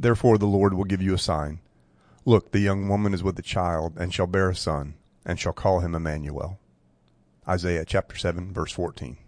Therefore the Lord will give you a sign. Look, the young woman is with a child, and shall bear a son, and shall call him Emmanuel. Isaiah chapter 7, verse 14.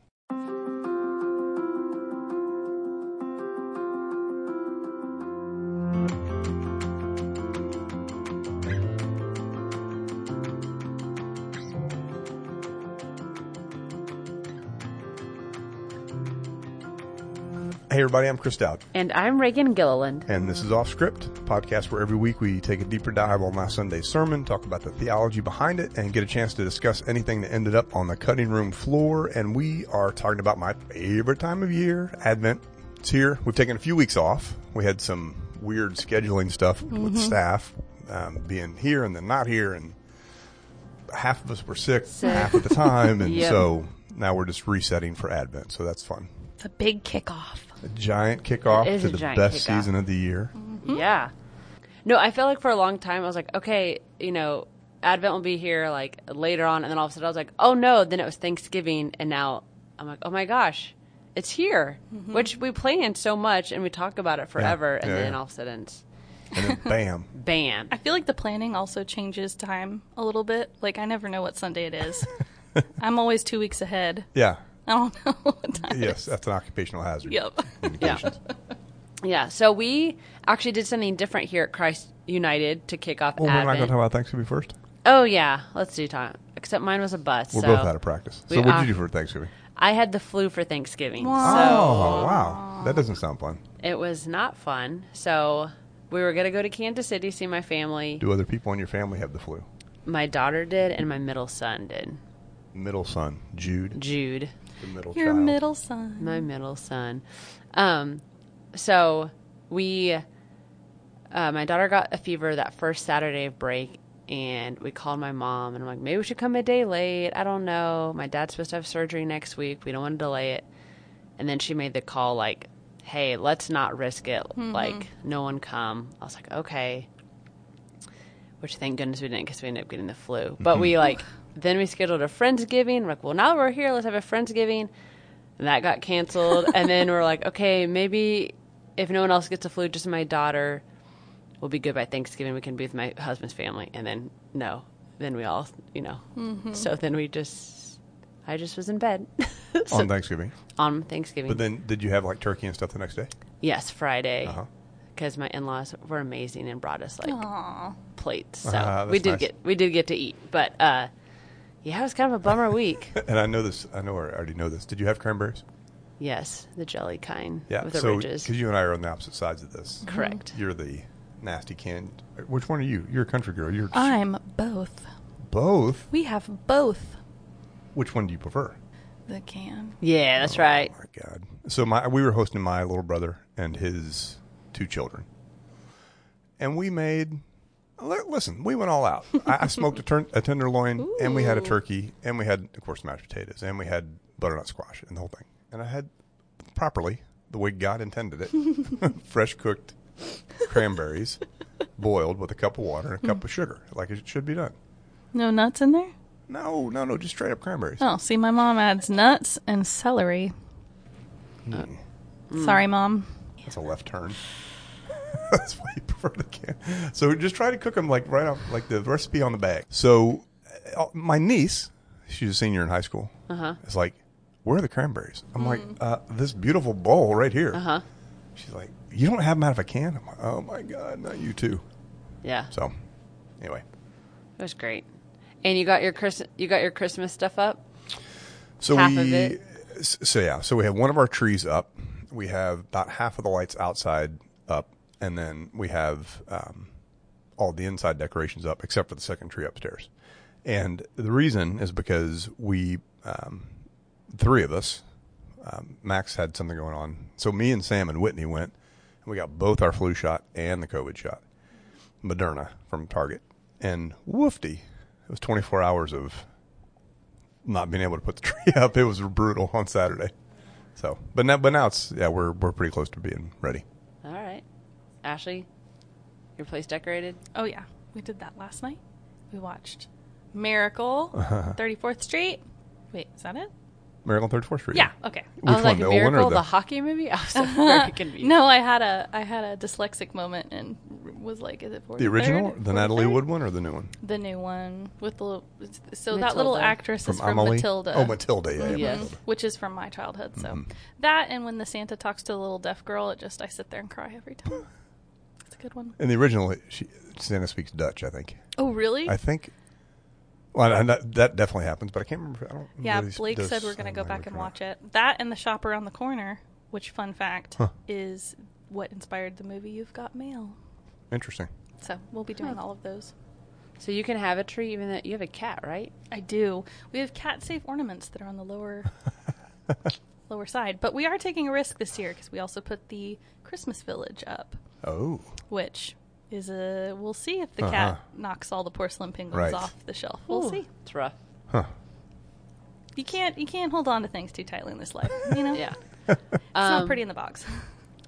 Hey everybody, I'm Chris Dowd. And I'm Reagan Gilliland. And this is Off Script, a podcast where every week we take a deeper dive on last Sunday's sermon, talk about the theology behind it, and get a chance to discuss anything that ended up on the cutting room floor. And we are talking about my favorite time of year, Advent. It's here. We've taken a few weeks off. We had some weird scheduling stuff with staff, um, being here and then not here, and half of us were sick, Sick. half of the time, and Yep. so now we're just resetting for Advent. So that's fun. It's a big kickoff. A giant kickoff It is to a the giant best kickoff. season of the year. Mm-hmm. Yeah. No, I felt like for a long time I was like, okay, you know, Advent will be here like later on, and then all of a sudden I was like, oh no, then it was Thanksgiving, and now I'm like, oh my gosh, it's here, mm-hmm. which we planned so much and we talk about it forever, and Yeah, then yeah. all of a sudden, it's And then bam. bam. I feel like the planning also changes time a little bit. Like I never know what Sunday it is. I'm always two weeks ahead. Yeah. I don't know what time. Yes, is. that's an occupational hazard. Yep. Communications. Yeah. So we actually did something different here at Christ United to kick off Well, we're not going to talk about Thanksgiving first. oh yeah, let's do time. Except mine was a bus. We're so both out of practice. So we what did are- you do for Thanksgiving? I had the flu for Thanksgiving. Oh, wow. That doesn't sound fun. It was not fun. So we were going to go to Kansas City, see my family. Do other people in your family have the flu? My daughter did, and my middle son did. Middle son, Jude, Jude, the middle Your child. middle son. my middle son. Um, so we, uh, my daughter got a fever that first Saturday of break, and we called my mom, and I'm like, maybe we should come a day late. I don't know. My dad's supposed to have surgery next week. We don't want to delay it. And then she made the call, like, hey, let's not risk it. Like, no one come. I was like, okay. Which thank goodness we didn't because we ended up getting the flu. But we, like, then we scheduled a Friendsgiving. We're like, well, now that we're here, let's have a Friendsgiving. And that got canceled. and then we're like, okay, maybe if no one else gets a flu, just my daughter will be good by Thanksgiving. We can be with my husband's family. And then, no. Then we all, you know. So then we just, I just was in bed So- on Thanksgiving. on Thanksgiving. But then, did you have like turkey and stuff the next day? yes, Friday. Uh-huh. Because my in laws were amazing and brought us like Aw. plates. So Ah, we did nice. get we did get to eat. But uh yeah, it was kind of a bummer week. And I know this. I know. I already know this. Did you have cranberries? yes, the jelly kind Yeah. with the so, ridges. because you and I are on the opposite sides of this. Correct. You're the nasty can. Which one are you? You're a country girl. You're I'm both. both. We have both Which one do you prefer? the can. Yeah, that's right. Oh my god! So my we were hosting my little brother and his two children, and we made. Listen, we went all out. I, I smoked a, turn, a tenderloin, and we had a turkey, and we had, of course, mashed potatoes, and we had butternut squash and the whole thing. And I had properly the way God intended it, fresh cooked cranberries, boiled with a cup of water and a cup of sugar, like it should be done. No nuts in there? No, no, no, just straight up cranberries. Oh, see, my mom adds nuts and celery. Hmm. Uh, sorry, mom. That's a left turn. That's why you prefer the can. So just try to cook them like right off, like the recipe on the bag. So uh, my niece, she's a senior in high school. Uh-huh. Is like, where are the cranberries? I'm like, uh, this beautiful bowl right here. Uh-huh. She's like, you don't have them out of a can. I'm like, oh my god, not you too. Yeah. So anyway, It was great. And you got your Chris you got your Christmas stuff up? so Half we, so yeah, so we have one of our trees up. We have about half of the lights outside up, and then we have um, all the inside decorations up except for the second tree upstairs. And the reason is because we, um, three of us, um, Max had something going on. So me and Sam and Whitney went, and we got both our flu shot and the COVID shot, Moderna from Target. And woofty, it was 24 hours of not being able to put the tree up. It was brutal on Saturday. So, but now, but now it's yeah, we're we're pretty close to being ready. All right. Ashley, your place decorated? Oh, yeah. We did that last night. We watched Miracle, 34th Street. Wait, is that it? Miracle on 34th Street. Yeah. Okay. Which I was one, like the old one or Miracle, the- the... hockey movie. I was so very confused. No, I had a I had a dyslexic moment and was like, "Is it for The original, the Natalie Wood one, or the new one? The new one with the little, so that little Matilda. actress is from Amelie? Matilda. Oh, Matilda. Yeah, yeah. Yes. Matilda. which is from my childhood. So Mm-hmm. that and when the Santa talks to the little deaf girl, it just I sit there and cry every time. It's a good one. In the original, she, Santa speaks Dutch. I think. Oh, really? I think. Well, I, that, that definitely happens, but I can't remember. I don't. yeah, really Blake said we're going to go back and watch it. That and the shop around the corner, which fun fact Huh. is what inspired the movie You've Got Mail. Interesting. So we'll be doing all of those. So you can have a tree even though you have a cat, right? I do. We have cat safe ornaments that are on the lower lower side, but we are taking a risk this year because we also put the Christmas village up, Oh, which is a we'll see if the Uh-huh. cat knocks all the porcelain penguins Right. off the shelf. We'll Ooh, see. It's rough. huh. You can't you can't hold on to things too tightly in this life. You know, Yeah. it's not Um, pretty in the box.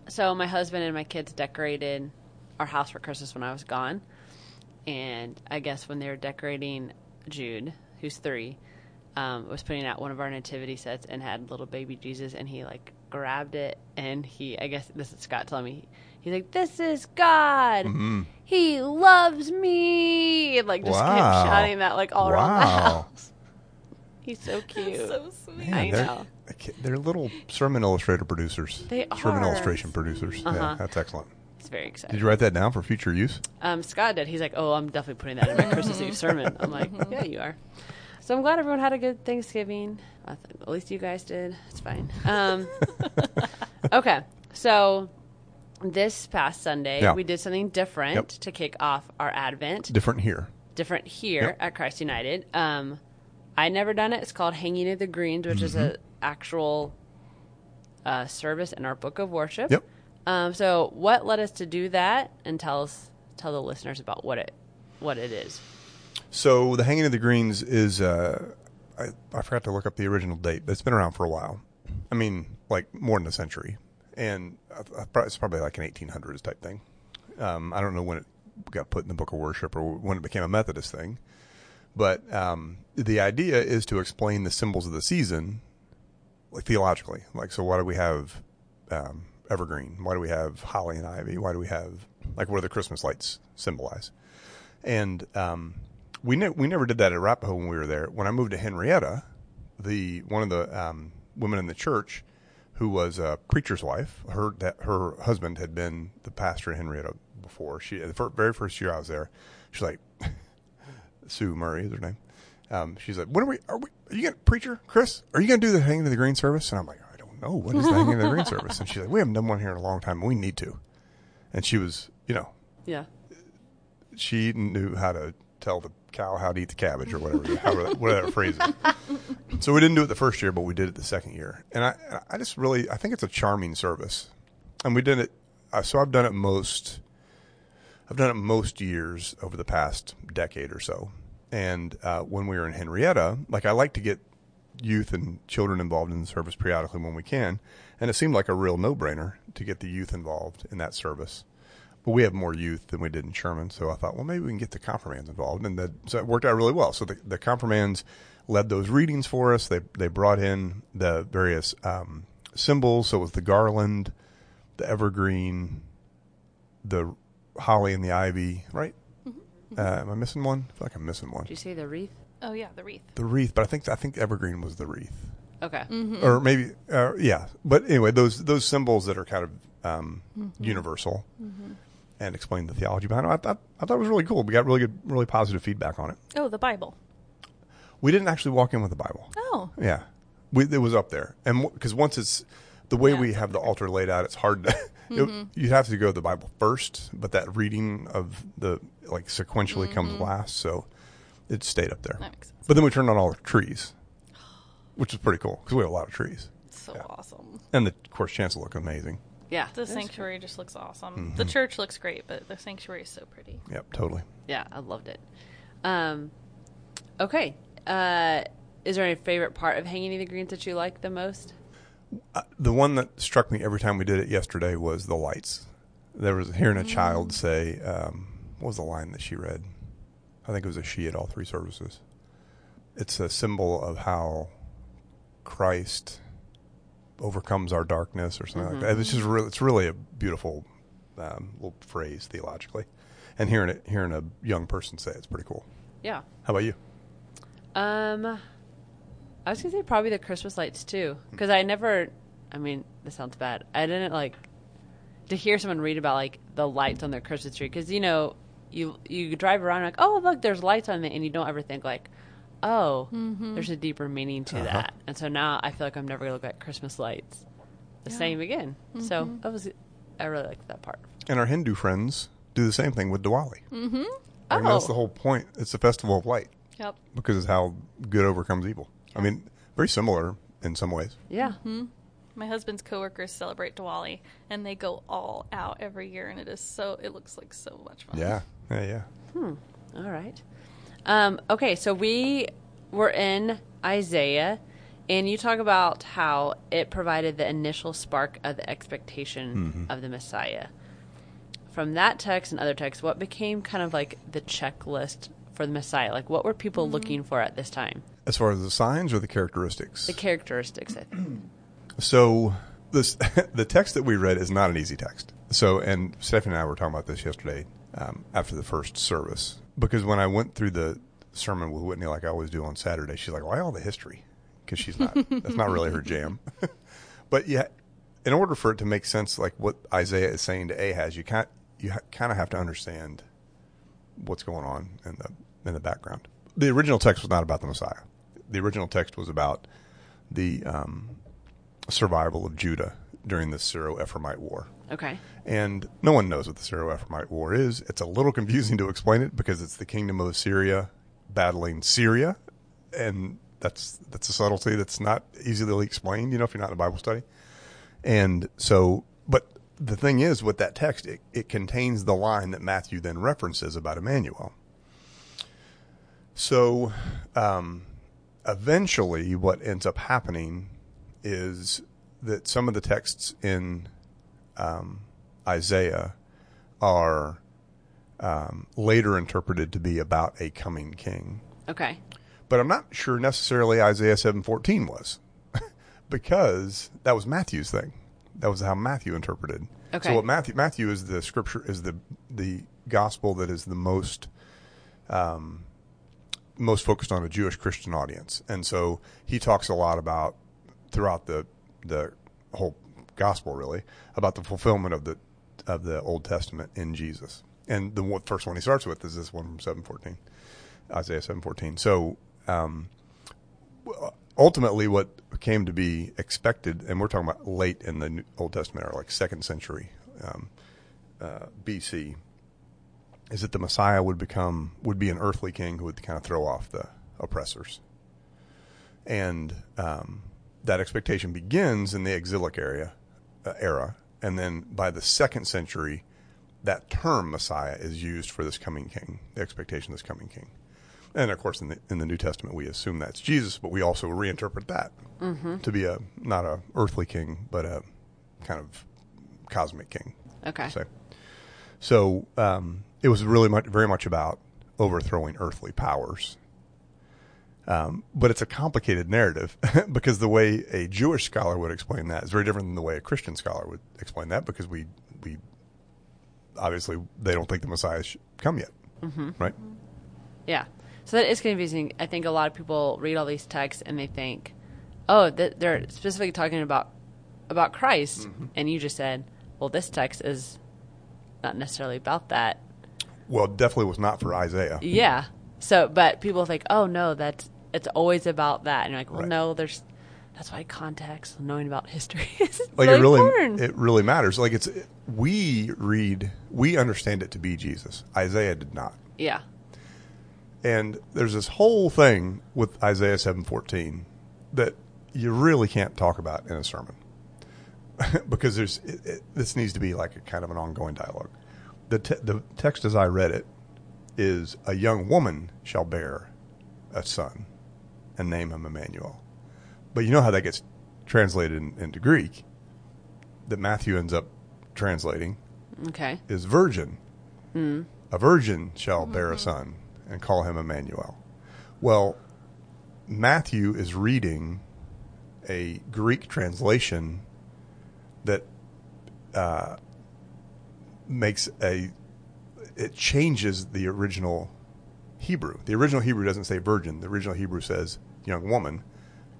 So my husband and my kids decorated our house for Christmas when I was gone, and I guess when they were decorating, Jude, who's three, um, was putting out one of our nativity sets and had little baby Jesus, and he like grabbed it and he, I guess this is Scott telling me, he's like, "This is God. He loves me," and like just Wow. kept shouting that like all around the house. He's so cute. so sweet. I they're, know. They're little sermon illustrator producers. They are sermon illustration producers. Yeah, Uh-huh. that's excellent. He's very exciting. Did you write that down for future use? Um, Scott did. He's like, "Oh, I'm definitely putting that in my Christmas Eve sermon." I'm like, "Yeah, you are." So I'm glad everyone had a good Thanksgiving. I th- at least you guys did. It's fine. Um, okay, so this past Sunday Yeah. we did something different Yep. to kick off our Advent. Different here. different here Yep. at Christ United. Um, I never done it. It's called Hanging of the Greens, which is Mm-hmm. an actual uh, service in our book of worship. Yep. Um, so, what led us to do that, and tell us, tell the listeners about what it, what it is. So the Hanging of the Greens is uh, I, I forgot to look up the original date, but it's been around for a while. I mean, like more than a century, and I, I, probably- it's probably like an 1800s type thing. Um, I don't know when it got put in the Book of Worship or when it became a Methodist thing, but um, the idea is to explain the symbols of the season, like theologically. Like, so why do we have um, evergreen? Why do we have holly and ivy? Why do we have like what do the Christmas lights symbolize? And um, we ne- we never did that at Arapahoe when we were there. When I moved to Henrietta, the one of the um, women in the church, who was a preacher's wife, her that her husband had been the pastor in Henrietta before. She the very first year I was there, she's like Sue Murray is her name. Um, she's like, when are we? Are we? Are you gonna preacher Chris? Are you gonna do the hanging of the green service? And I'm like, I don't know what is the hanging of the green service. And she's like, we haven't done one here in a long time. and We need to. And she was, you know, Yeah. she knew how to tell the cow how to eat the cabbage or whatever, however, whatever that phrase is. So we didn't do it the first year, but we did it the second year. And I, I just really, I think it's a charming service. And we did it, uh, so I've done it most, I've done it most years over the past decade or so. And uh, when we were in Henrietta, like I like to get youth and children involved in the service periodically when we can. And it seemed like a real no brainer to get the youth involved in that service. But we have more youth than we did in Sherman, so I thought, well, maybe we can get the confirmands involved, and that so it worked out really well. So the, the confirmands led those readings for us. They they brought in the various um, symbols. So it was the garland, the evergreen, the holly and the ivy. Right? Uh, am I missing one? I feel like I'm missing one. Did you say the wreath? Oh yeah, the wreath. The wreath, but I think I think evergreen was the wreath Okay. or maybe uh, yeah but anyway those those symbols that are kind of um, universal and explain the theology behind it. I thought, I thought it was really cool. We got really good really positive feedback on it. Oh, the Bible. we didn't actually walk in with the bible. Oh, yeah. We, it was up there. And because once it's the way Yeah, we have the altar laid out it's hard to it- mm-hmm. you have to go to the bible first but that reading of the like sequentially comes mm-hmm. last so it stayed up there. That makes sense. but then we turned on all the trees which is pretty cool because we have a lot of trees. So Yeah. awesome. and the of course chancel look amazing Yeah. The That's sanctuary just looks awesome. Mm-hmm. The church looks great, but the sanctuary is so pretty. Yep, totally. Yeah, I loved it. Um, okay. Uh, is there any favorite part of Hanging in the Greens that you like the most? Uh, the one that struck me every time we did it yesterday was the lights. There was hearing a child say, um, "What was the line that she read?" I think it was a she at all three services. It's a symbol of how Christ overcomes our darkness or something like that. It's just really, it's really a beautiful um, little phrase theologically, and hearing it, hearing a young person say it's pretty cool. Yeah. How about you? Um, I was gonna say probably the Christmas lights too, because I never. I mean, this sounds bad. I didn't like to hear someone read about like the lights on their Christmas tree, because you know, you you drive around and like, oh look, there's lights on it, and you don't ever think like, oh, there's a deeper meaning to that. And so now I feel like I'm never gonna look at Christmas lights the same again. So that was, I really liked that part. And our Hindu friends do the same thing with Diwali. Mm-hmm. I mean, Oh. that's the whole point. It's a festival of light Yep. because it's how good overcomes evil. I mean, very similar in some ways. Yeah. My husband's coworkers celebrate Diwali, and they go all out every year, and it is so. It looks like so much fun. Yeah, yeah, yeah. Hmm. All right. Um, okay, so we were in Isaiah, and you talk about how it provided the initial spark of the expectation of the Messiah. From that text and other texts, what became kind of like the checklist for the Messiah? Like, what were people looking for at this time? As far as the signs or the characteristics. The characteristics, I think. So this the text that we read is not an easy text. So and Stephanie and I were talking about this yesterday um, after the first service because when I went through the sermon with Whitney like I always do on Saturday, she's like, "Why all the history?" Because she's not that's not really her jam. but yeah, in order for it to make sense, like what Isaiah is saying to Ahaz, you can't you ha- kind of have to understand what's going on in the in the background. The original text was not about the Messiah. The original text was about the um, survival of Judah during the Syro-Ephraimite War. Okay. And no one knows what the Syro-Ephraimite War is. It's a little confusing to explain it because it's the kingdom of Assyria battling Syria, and that's that's a subtlety that's not easily explained. You know, if you're not in a Bible study. And so, but the thing is, with that text, it, it contains the line that Matthew then references about Emmanuel. So, um, eventually, what ends up happening is that some of the texts in um, Isaiah are um, later interpreted to be about a coming king. Okay. But I'm not sure necessarily Isaiah 7:14 was, because that was Matthew's thing. That was how Matthew interpreted. Okay. So what Matthew Matthew is the scripture is the the gospel that is the most um, most focused on a Jewish Christian audience, and so he talks a lot about throughout the the whole gospel really about the fulfillment of the of the Old Testament in Jesus. And the first one he starts with is this one from seven fourteen, Isaiah seven fourteen. So um, ultimately, what came to be expected, and we're talking about late in the New- Old Testament, or like second century um, uh, BC, is that the Messiah would become would be an earthly king who would kind of throw off the oppressors, and um, that expectation begins in the exilic area era, and then by the second century, that term Messiah is used for this coming king, the expectation of this coming king. And of course, in the in the New Testament, we assume that's Jesus, but we also reinterpret that to be a not a earthly king, but a kind of cosmic king. Okay. Say. So um, it was really much, very much about overthrowing earthly powers. Um, but it's a complicated narrative because the way a Jewish scholar would explain that is very different than the way a Christian scholar would explain that because we we obviously they don't think the Messiah should come yet, mm-hmm. right? Yeah. So that is confusing. I think a lot of people read all these texts and they think, oh, that they're specifically talking about about Christ, and you just said, well, this text is not necessarily about that. Well, definitely was not for Isaiah. Yeah. So, but people think, oh no, that's it's always about that, and you're like, well, Right. no, there's that's why context, knowing about history is like really it really important. it really matters. Like it's we read we understand it to be Jesus. Isaiah did not. yeah. And there's this whole thing with Isaiah 7:14 that you really can't talk about in a sermon. because there's it, it, this needs to be like a kind of an ongoing dialogue. The te- the text as I read it is a young woman shall bear a son and name him Emmanuel. But you know how that gets translated in, into Greek that Matthew ends up translating Okay. is virgin. Hmm. A virgin shall hmm, bear a hmm. son and call him Emmanuel. Well, Matthew is reading a Greek translation that uh, makes a it changes the original Hebrew. The original Hebrew doesn't say virgin. The original Hebrew says young woman.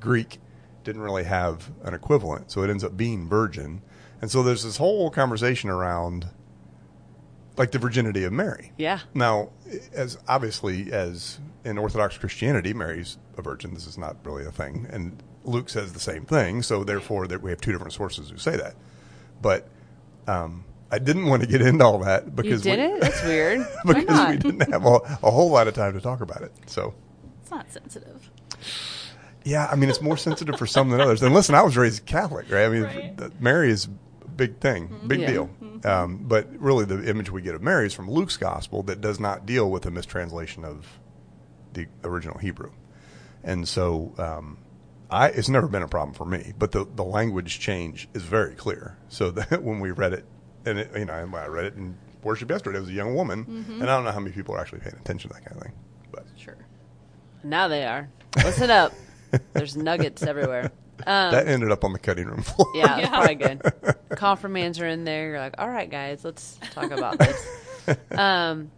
Greek didn't really have an equivalent, so it ends up being virgin. And so there's this whole conversation around like the virginity of Mary. Yeah. Now, as obviously as in Orthodox Christianity, Mary's a virgin. This is not really a thing, and Luke says the same thing. So therefore, that we have two different sources who say that. But um, I didn't want to get into all that because You because did we, it? That's weird. Because we didn't have a, a whole lot of time to talk about it. So. It's not sensitive. Yeah, I mean it's more sensitive for some than others. And listen, I was raised Catholic, right? I mean, Right. Mary is a big thing, big Yeah. deal. Um, but really, the image we get of Mary is from Luke's gospel that does not deal with a mistranslation of the original Hebrew, and so um, I it's never been a problem for me. But the the language change is very clear. So that when we read it, and it, you know, I read it in worship yesterday, it was a young woman, and I don't know how many people are actually paying attention to that kind of thing, but. Sure. Now they are. Listen up. There's nuggets everywhere. Um, that ended up on the cutting room floor. yeah, that's Yeah. probably good. Confirmands are in there. You're like, all right, guys, let's talk about this. um,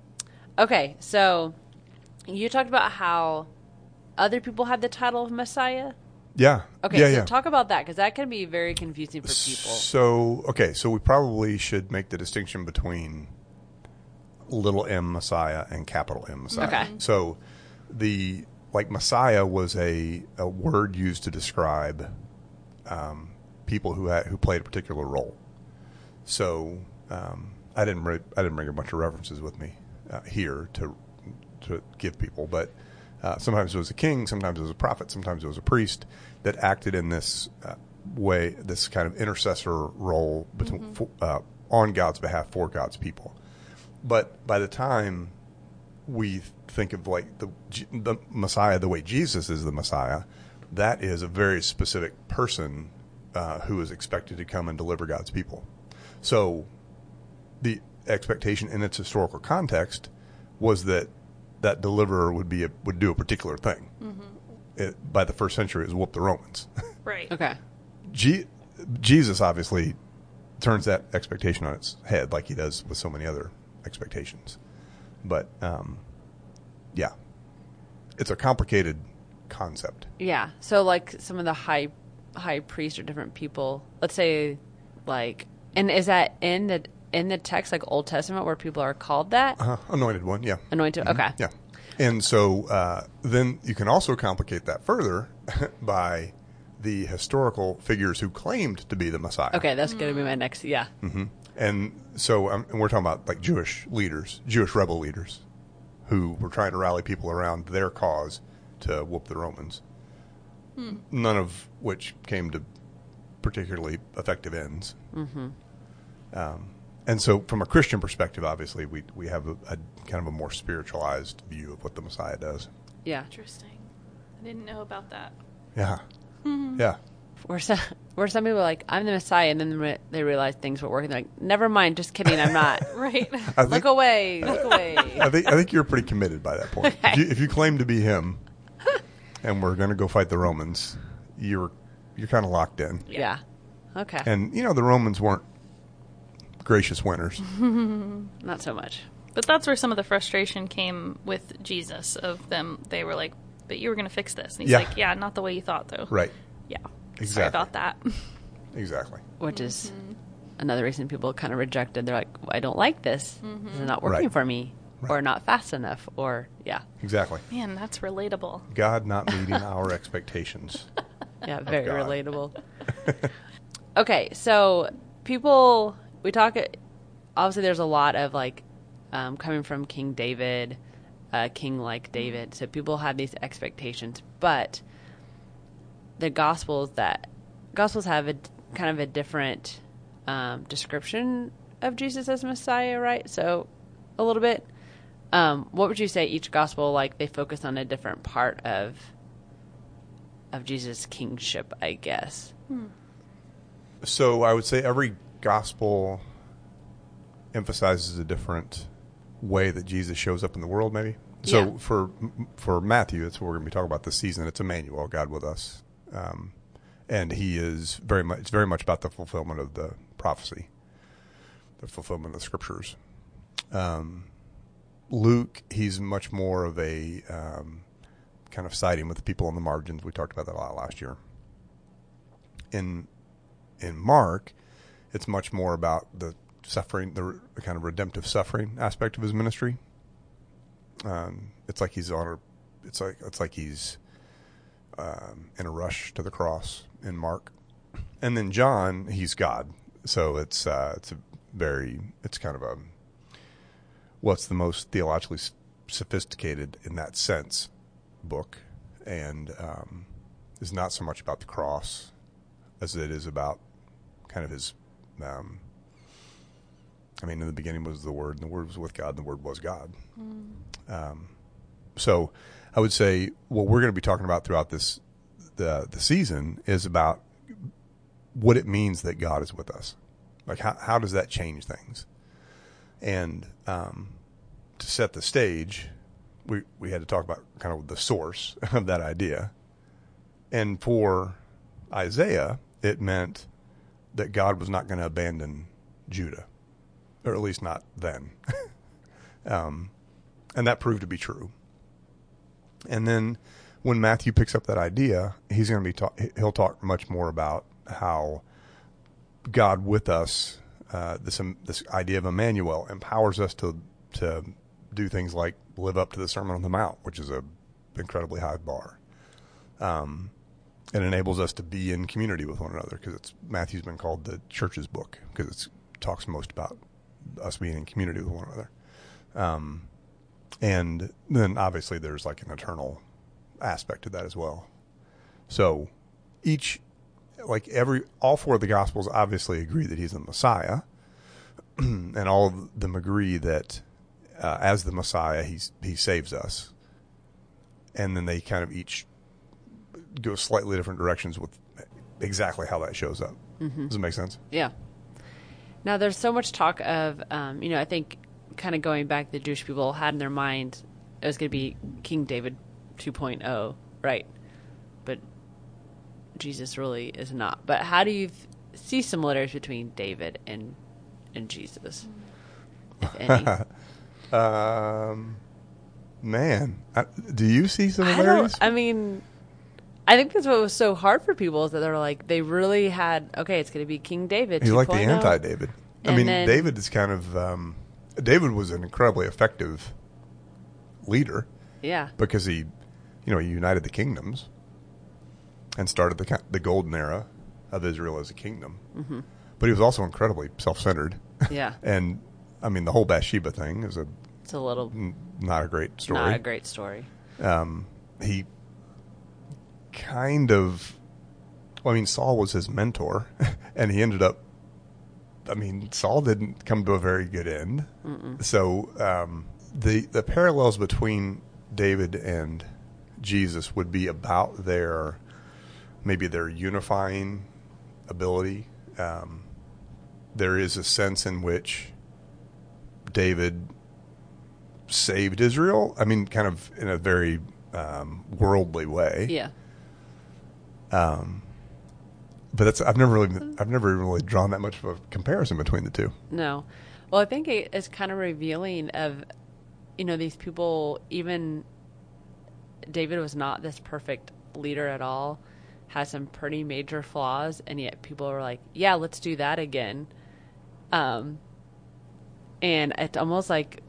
okay, so you talked about how other people had the title of Messiah. Yeah. Okay, Yeah, so yeah. talk about that because that can be very confusing for people. So okay, so we probably should make the distinction between little m Messiah and capital M Messiah. Okay. So the like Messiah was a a word used to describe um, people who had who played a particular role. So um, I didn't bring, I didn't bring a bunch of references with me uh, here to to give people, but uh, sometimes it was a king, sometimes it was a prophet, sometimes it was a priest that acted in this uh, way, this kind of intercessor role between for, uh, on God's behalf for God's people. But by the time we think of like the the Messiah, the way Jesus is the Messiah, that is a very specific person uh, who is expected to come and deliver God's people. So the expectation in its historical context was that that deliverer would be a, would do a particular thing. It, by the first century, it was whoop the Romans. Right. Okay. G- Jesus obviously turns that expectation on its head, like he does with so many other expectations. But um, yeah, it's a complicated concept. Yeah. So like some of the high high priests or different people. Let's say like and is that in the in the text like Old Testament where people are called that? Uh, anointed one, yeah. Anointed. Okay. Yeah. And so uh, then you can also complicate that further by the historical figures who claimed to be the Messiah. Okay, that's going to be my next. Yeah. Mm-hmm. And so um, and we're talking about like Jewish leaders, Jewish rebel leaders who were trying to rally people around their cause to whoop the Romans. None of which came to particularly effective ends. Mm-hmm. Um, and so, from a Christian perspective, obviously, we we have a, a kind of a more spiritualized view of what the Messiah does. Yeah. Interesting. I didn't know about that. Yeah, yeah. Where some where some people are like I'm the Messiah, and then re- they realize things were working. They're like, never mind, just kidding, I'm not. Right. I look away, look away. I think I think you're pretty committed by that point. If, you, if you claim to be him, and we're going to go fight the Romans, you're you're kind of locked in. yeah. Okay. And you know the Romans weren't gracious winners. not so much. But that's where some of the frustration came with Jesus of them. They were like, "But you were going to fix this," and he's Yeah. like, "Yeah, not the way you thought, though." right. Yeah. Sorry Exactly. about that. Exactly. Which is another reason people kind of rejected. They're like, I don't like this. This is not working Right. for me, or not fast enough, or yeah, Exactly. Man, that's relatable. God not meeting our expectations. yeah, very God. relatable. okay, so people we talk. Obviously, there's a lot of like um, coming from King David, uh, king like David. So people have these expectations, but the Gospels that Gospels have a kind of a different um, description of Jesus as Messiah, right? So a little bit. Um, what would you say each gospel like they focus on a different part of of Jesus' kingship, I guess. So I would say every gospel emphasizes a different way that Jesus shows up in the world. Maybe. So Yeah. for for Matthew, that's what we're going to be talking about this season. It's Emmanuel, God with us. Um, and he is very much. It's very much about the fulfillment of the prophecy, the fulfillment of the scriptures. Um, Luke, he's much more of a um, kind of siding with the people on the margins. We talked about that a lot last year. In in Mark, it's much more about the suffering, the, the kind of redemptive suffering aspect of his ministry. Um, it's like he's on a, it's like it's like he's um, in a rush to the cross in Mark, and then John, he's God. So it's uh, it's a very it's kind of a what's the most theologically sophisticated in that sense book, and um, is not so much about the cross as it is about kind of his. Um, I mean, in the beginning was the Word, and the Word was with God, and the Word was God. Um, so, I would say what we're going to be talking about throughout this the the season is about what it means that God is with us. Like, how how does that change things? And um, to set the stage, we we had to talk about kind of the source of that idea. And for Isaiah, it meant that God was not going to abandon Judah, or at least not then. um, and that proved to be true. And then when Matthew picks up that idea, he's going to be talk, he'll talk much more about how God with us, uh, this um, this idea of Emmanuel empowers us to to do things like live up to the Sermon on the Mount, which is a incredibly high bar. Um, it enables us to be in community with one another because it's Matthew's been called the church's book because it talks most about us being in community with one another. Um, and then obviously there's like an eternal aspect to that as well. So each, like every, all four of the gospels obviously agree that he's the Messiah, and all of them agree that uh, as the Messiah, he's he saves us. And then they kind of each go slightly different directions with exactly how that shows up. Does it make sense? Yeah. Now, there's so much talk of, um, you know, I think kind of going back, the Jewish people had in their mind it was going to be King David 2.0, right? But Jesus really is not. But how do you f- see similarities between David and and Jesus, if any? Um, man, I, do you see I similarities? don't. I mean, I think that's what was so hard for people is that they're like they really had okay, it's going to be King David. He's like the anti-David. I mean, then- David is kind of um, David was an incredibly effective leader Yeah. because he, you know, he united the kingdoms and started the the golden era of Israel as a kingdom. Mm-hmm. But he was also incredibly self-centered. Yeah. and I mean, the whole Bathsheba thing is a It's a little n- not a great story. not a great story. um, he kind of, well, I mean, Saul was his mentor, and he ended up. I mean, Saul didn't come to a very good end. So um, the the parallels between David and Jesus would be about their maybe their unifying ability. Um, there is a sense in which David saved Israel. I mean, kind of in a very um, worldly way. Yeah. But that's I've never really I've never really drawn that much of a comparison between the two. No. Well, I think it is kind of revealing of, you know, these people, even David was not this perfect leader at all, has some pretty major flaws, and yet people are like, yeah, let's do that again. Um, and it's almost like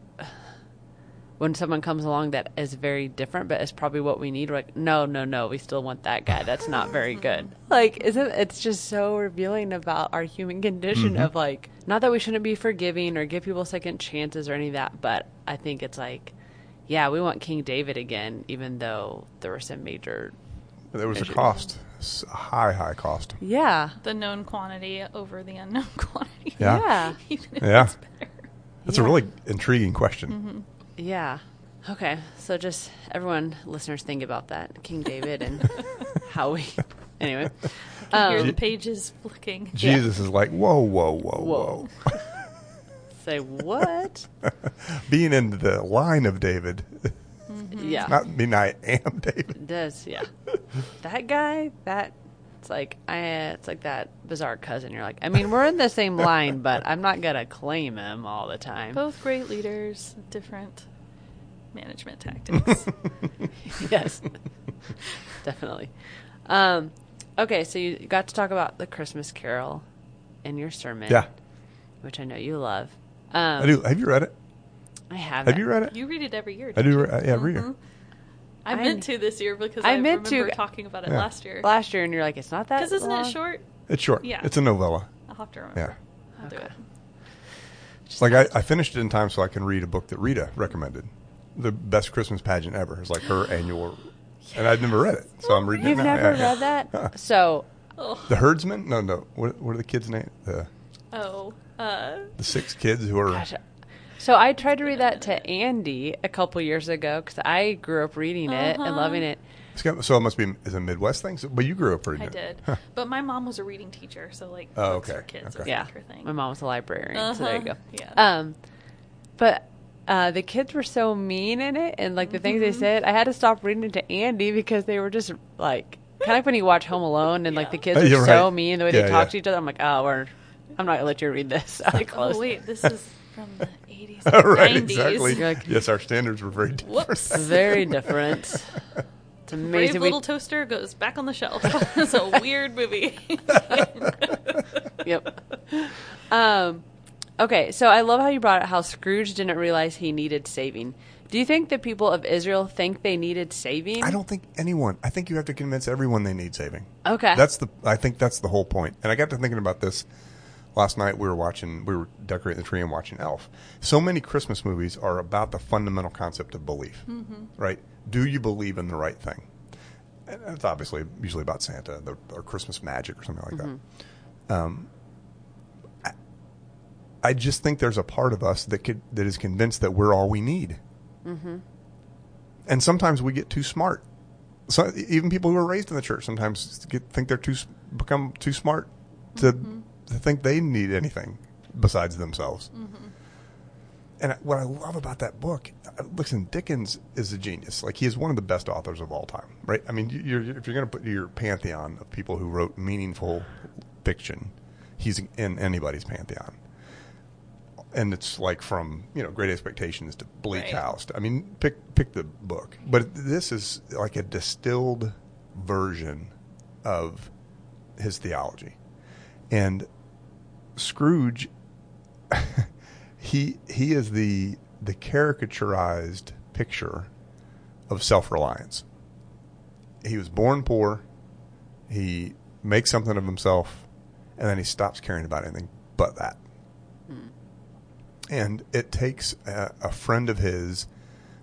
when someone comes along that is very different, but it's probably what we need. We're like, no, no, no, we still want that guy. That's not very good. Like, isn't it's just so revealing about our human condition mm-hmm. of like, not that we shouldn't be forgiving or give people second chances or any of that, but I think it's like, yeah, we want King David again, even though there were some major, There was a cost, s- a high high cost. yeah, The known quantity over the unknown quantity. Yeah. yeah, Even if Yeah. it's better. That's Yeah. a really intriguing question. Mm-hmm. Yeah. Okay, so just everyone, listeners, think about that, King David, and how we. Anyway, Hear um, the pages flicking. Jesus is like, whoa, whoa, whoa, Whoa. whoa. say what? Being in the line of David, Yeah. not mean I am David. does yeah that guy that It's like I, it's like that bizarre cousin. You're like, I mean, we're in the same line, but I'm not gonna claim him all the time. Both great leaders, different management tactics. yes, definitely. Um, okay, so you got to talk about the Christmas Carol in your sermon, Yeah, which I know you love. Um, I do. Have you read it? I haven't. Have you read it? you read it every year. I don't do. you? re- uh, yeah, every year. I I- meant to this year because I I, meant to- remember talking about it Yeah. last year. last year, and you're like, it's not that. Because isn't long. it short? It's short. Yeah. It's a novella. I'll have to remember. Yeah. I'll do it. Just Like I, I finished it in time so I can read a book that Rita recommended. The best Christmas pageant ever. It's like her annual, and I'd never read it, so I'm reading You've it now. never Yeah, yeah. read that, so Oh, The Herdmans? No, no. What, what are the kids' name? The oh, uh, the six kids who are. Gosh, so I tried to read that to Andy a couple years ago because I grew up reading it and Uh-huh. loving it. It's got- So it must be is a Midwest thing. So, but you grew up reading I it. did. Huh. But my mom was a reading teacher, so like Oh, books okay, for kids okay. is Yeah, like her thing. my mom was a librarian, so there you go. Uh-huh, yeah. Um, but uh, the kids were so mean in it, and like the things Mm-hmm. they said, I had to stop reading it to Andy because they were just like kind of like when you watch Home Alone and like the kids are you're so right. mean the way Yeah, they talk yeah. to each other. I'm like, oh, we're. I'm not gonna let you read this. I closed. Oh wait, this is from the 80s Oh, and right, 90s. exactly. Like- yes, our standards were very different. Whoops. Very different. It's Brave amazing. We, Little Toaster goes back on the shelf. it's a weird movie. yep. Um, okay, so I love how you brought it. How Scrooge didn't realize he needed saving. Do you think the people of Israel think they needed saving? I don't think anyone. I think you have to convince everyone they need saving. Okay. That's the. I think that's the whole point. And I got to thinking about this last night. We were watching. We were decorating the tree and watching Elf. So many Christmas movies are about the fundamental concept of belief. Mm-hmm. Right? Do you believe in the right thing? And it's obviously usually about Santa the, or Christmas magic or something like that. Mm-hmm. Um, I, I just think there's a part of us that could that is convinced that we're all we need. Mm-hmm. And sometimes we get too smart so even people who are raised in the church sometimes get, think they're too become too smart to, to think they need anything besides themselves. And what I love about that book, uh, listen, Dickens is a genius. Like he is one of the best authors of all time, right? I mean, you- you're, if you're going to put your pantheon of people who wrote meaningful fiction, he's in anybody's pantheon. And it's like from you know Great Expectations to Bleak Right. House. I mean, pick pick the book, but this is like a distilled version of his theology. And Scrooge, he he is the the caricaturized picture of self reliance. He was born poor. He makes something of himself, and then he stops caring about anything but that. Hmm. And it takes a, a friend of his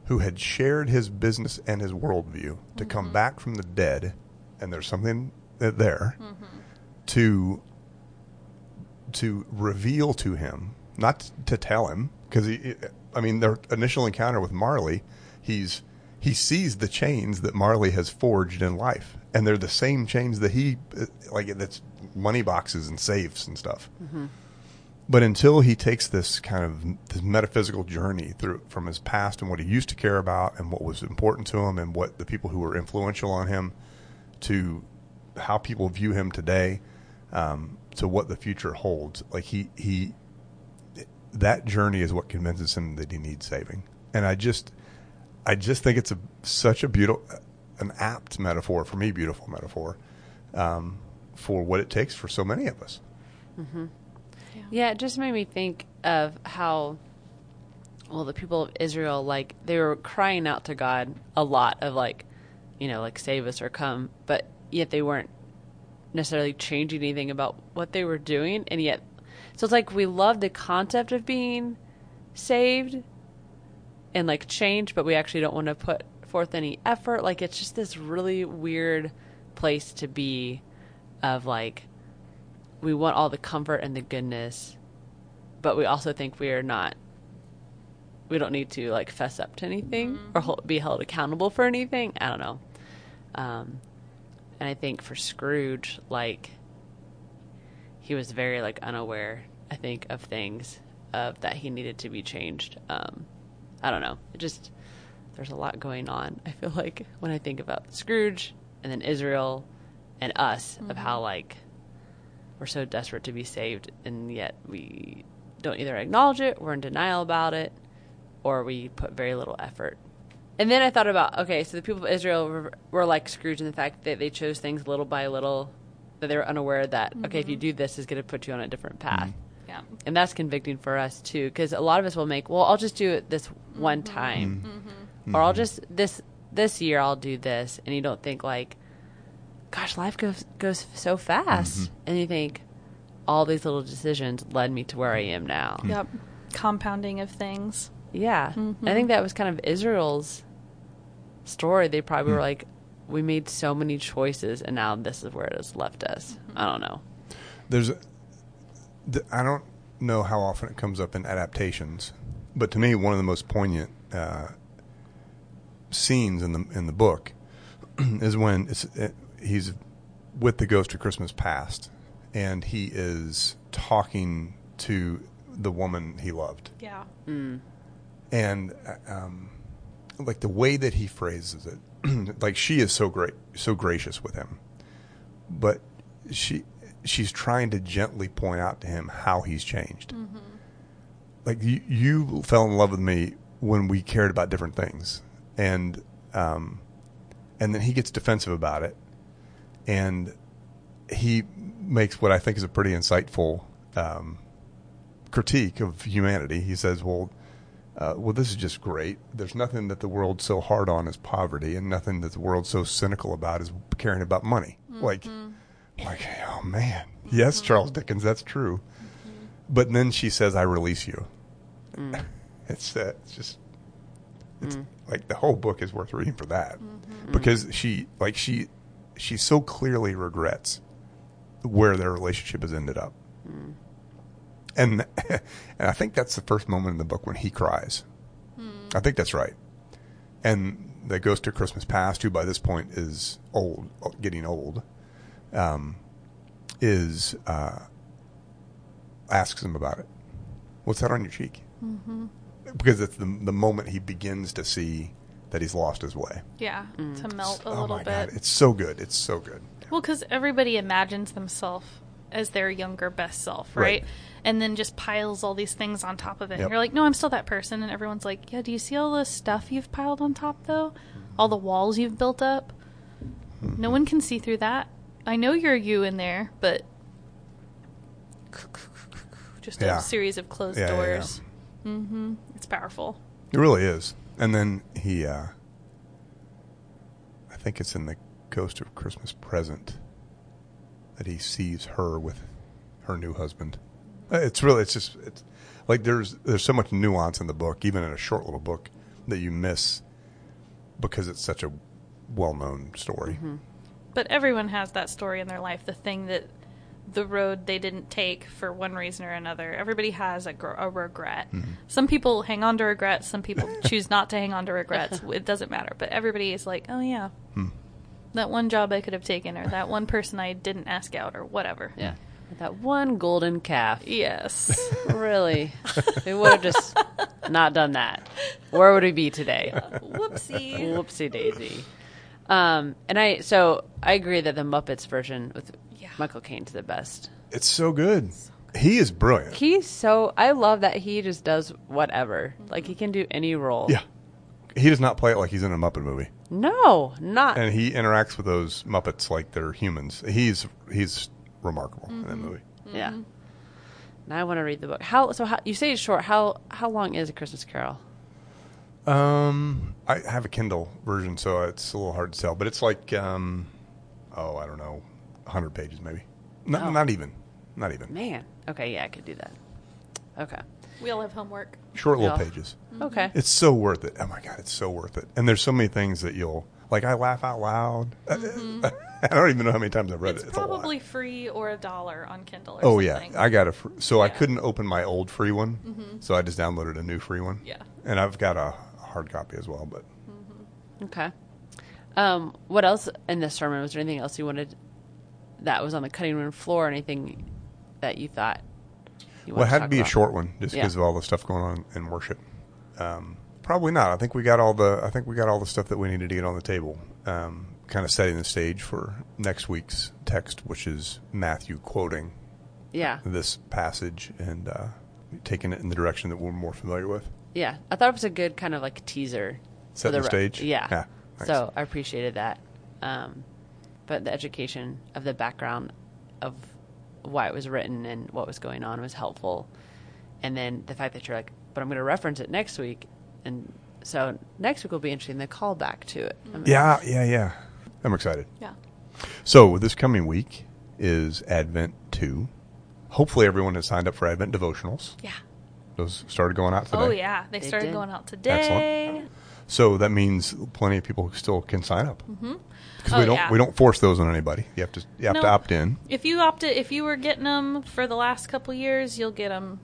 who had shared his business and his worldview to come mm-hmm. back from the dead, and there's something th- there mm-hmm. to to reveal to him, not to tell him, because he, I mean, their initial encounter with Marley, he's he sees the chains that Marley has forged in life, and they're the same chains that he like that's money boxes and safes and stuff. Mm-hmm. But until he takes this kind of this metaphysical journey through from his past and what he used to care about and what was important to him and what the people who were influential on him to how people view him today um, to what the future holds, like he he that journey is what convinces him that he needs saving. And I just I just think it's a such a beautiful an apt metaphor for me, beautiful metaphor um, for what it takes for so many of us. Yeah, it just made me think of how well the people of Israel like they were crying out to God a lot of like, you know, like save us or come, but yet they weren't necessarily changing anything about what they were doing and yet so it's like we love the concept of being saved and like change, but we actually don't want to put forth any effort. Like it's just this really weird place to be of like we want all the comfort and the goodness, but we also think we are not. We don't need to like fess up to anything or be held accountable for anything. I don't know. Um, and I think for Scrooge, like he was very like unaware. I think of things of that he needed to be changed. Um, I don't know. It just there's a lot going on. I feel like when I think about Scrooge and then Israel and us of how like we're so desperate to be saved, and yet we don't either acknowledge it, we're in denial about it, or we put very little effort. And then I thought about okay, so the people of Israel were, were like Scrooge in the fact that they chose things little by little, that they were unaware that okay, if you mm-hmm. do this, is going to put you on a different mm-hmm. path. Yeah. And that's convicting for us too, because a lot of us will make, well, I'll just do it this one mm-hmm. time, or I'll just this this year I'll do this, and you don't think like, gosh, life goes goes so fast, and you think all these little decisions led me to where I am now. Yep. Compounding of things. Yeah, I think mm-hmm. that was kind of Israel's story. They probably were hmm. like, we made so many choices, and now this is where it has left us. Mm-hmm. I don't know. There's, a- th- I don't know how often it comes up in adaptations, but to me, one of the most poignant uh, scenes in the in the book is when it's, it, he's with the ghost of Christmas past, and he is talking to the woman he loved, Yeah. Hmm. And uh, um, like the way that he phrases it, like she is so great, so gracious with him, but she she's trying to gently point out to him how he's changed. Like you, you fell in love with me when we cared about different things, and um, and then he gets defensive about it, and he makes what I think is a pretty insightful um, critique of humanity. He says, "Well, uh, well, this is just great. There's nothing that the world's so hard on as poverty, and nothing that the world's so cynical about as caring about money. Mm-hmm. Like, like, oh man, yes, mm-hmm. Charles Dickens, that's true. Mm-hmm. But then she says, "I release you." Mm. it's uh, it's just it's mm. like the whole book is worth reading for that because she like she she so clearly regrets where their relationship has ended up. Mm. And and I think that's the first moment in the book when he cries. I think that's right. And the ghost of Christmas past, who by this point is old, getting old, um, is uh, asks him about it. What's that on your cheek? Mm-hmm. Because it's the the moment he begins to see that he's lost his way. Yeah. To melt a oh little my bit. god, it's so good. It's so good. Well, because everybody imagines themselves as their younger best self, right? Right. And then just piles all these things on top of it. Yep. And you're like, no, I'm still that person. And everyone's like, yeah, do you see all the stuff you've piled on top, though? All the walls you've built up? Mm-hmm. No one can see through that. I know you're you in there, but just Yeah. a series of closed Yeah, yeah, yeah. doors. Mm-hmm. It's powerful. It really is. And then he, uh, I think it's in the Ghost of Christmas Present that he sees her with her new husband. It's really, it's just, it's like there's there's so much nuance in the book, even in a short little book, that you miss because it's such a well-known story. Mm-hmm. But everyone has that story in their life, the thing that the road they didn't take for one reason or another. Everybody has a, gr- a regret. Mm-hmm. Some people hang on to regrets, some people choose not to hang on to regrets. It doesn't matter. But everybody is like, oh, yeah, that one job I could have taken, or that one person I didn't ask out, or whatever. Yeah. That one golden calf. Yes. Really? we would have just not done that. Where would we be today? Whoopsie. Whoopsie daisy. Um, and I so I agree that the Muppets version with Yeah. Michael Caine's the best. It's so good. He is brilliant. He's so I love that he just does whatever. Like he can do any role. yeah. He does not play it like he's in a Muppet movie. No, not and he interacts with those Muppets like they're humans. He's he's remarkable in that movie. yeah. Now I want to read the book. How so? How you say it's short? How how long is a Christmas Carol? Um, I have a Kindle version, so it's a little hard to tell, but it's like um, oh, I don't know, hundred pages maybe. Not Oh. not even, not even. Man. Okay, yeah, I could do that. Okay. We all have homework. Short little Yeah. pages. Okay. It's so worth it. Oh my god, it's so worth it. And there's so many things that you'll like. I laugh out loud. I don't even know how many times I've read It's it. It's a lot. probably free or a dollar on Kindle or Oh yeah, something. I got a. Fr- so I Yeah. Mm-hmm. couldn't open my old free one, so I just downloaded a new free one. Yeah. and I've got a hard copy as well. But Okay. Um, what else in this sermon? Was there anything else you wanted that was on the cutting room floor? Or anything that you thought? You well, it had to talk be a short one just Yeah. because of all the stuff going on in worship. Um, probably not. I think we got all the. I think we got all the stuff that we needed to get on the table. Um, kind of setting the stage for next week's text, which is Matthew quoting Yeah. this passage and uh, taking it in the direction that we're more familiar with. Yeah. I thought it was a good kind of like teaser. Set the the stage? Yeah. Yeah. So I appreciated that. Um, but the education of the background of why it was written and what was going on was helpful. And then the fact that you're like, but I'm going to reference it next week. And so next week will be interesting, the callback to it. I mean, Yeah, yeah, yeah. I'm excited. Yeah. So this coming week is Advent 2. Hopefully everyone has signed up for Advent devotionals. Yeah. Those started going out today. Oh yeah, they They started did. going out today. Excellent. So that means plenty of people still can sign up. Mm-hmm. Because Oh, we don't yeah. we don't force those on anybody. You have to you have to opt in. If you opted, if you were getting them for the last couple years, you'll get them.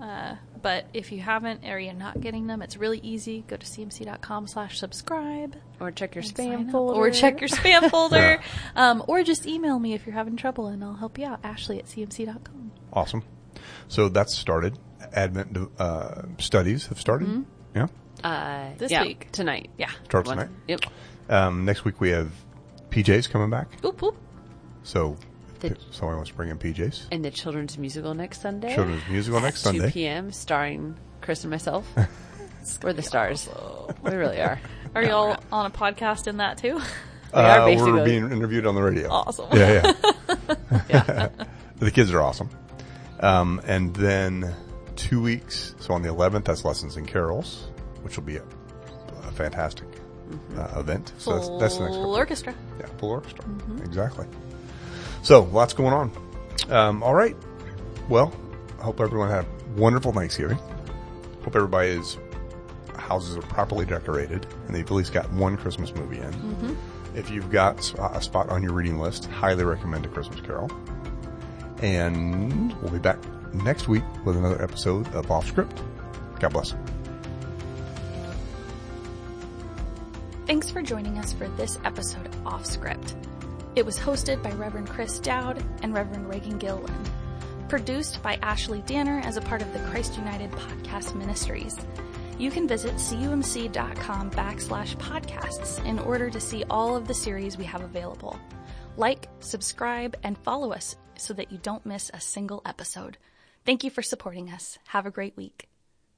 Uh, but if you haven't or you're not getting them, it's really easy. Go to cmc.com slash subscribe. Or check your spam folder. Or check your spam folder. Um, or just email me if you're having trouble and I'll help you out. Ashley at cmc.com. Awesome. So that's started. Advent uh, studies have started. Mm-hmm. Yeah. Uh, This yeah, week. Tonight. Yeah. Starts One- tonight. Yep. Um, next week we have PJs coming back. Oop, oop. So The- if someone wants to bring in PJs. And the children's musical next Sunday. Children's musical next at 2 Sunday. p.m. starring Chris and myself. We're the stars. We really are. Are y'all on a podcast in that too? We are Uh, basically. we're being interviewed on the radio. Awesome. Yeah, yeah. yeah. the kids are awesome. Um, and then two weeks, so on the 11th, that's Lessons and Carols, which will be a, a fantastic uh, event. So that's, that's the next Full couple. orchestra. Yeah, full orchestra. Exactly. So lots going on. Um, all right. Well, I hope everyone had a wonderful Thanksgiving. Hope everybody's houses are properly decorated and they've at least got one Christmas movie in. If you've got a spot on your reading list, highly recommend A Christmas Carol. And we'll be back next week with another episode of Off Script. God bless. Thanks for joining us for this episode of Off Script. It was hosted by Reverend Chris Dowd and Reverend Reagan Gillen. Produced by Ashley Danner as a part of the Christ United Podcast Ministries. You can visit cumc.com backslash podcasts in order to see all of the series we have available. Like, subscribe, and follow us so that you don't miss a single episode. Thank you for supporting us. Have a great week.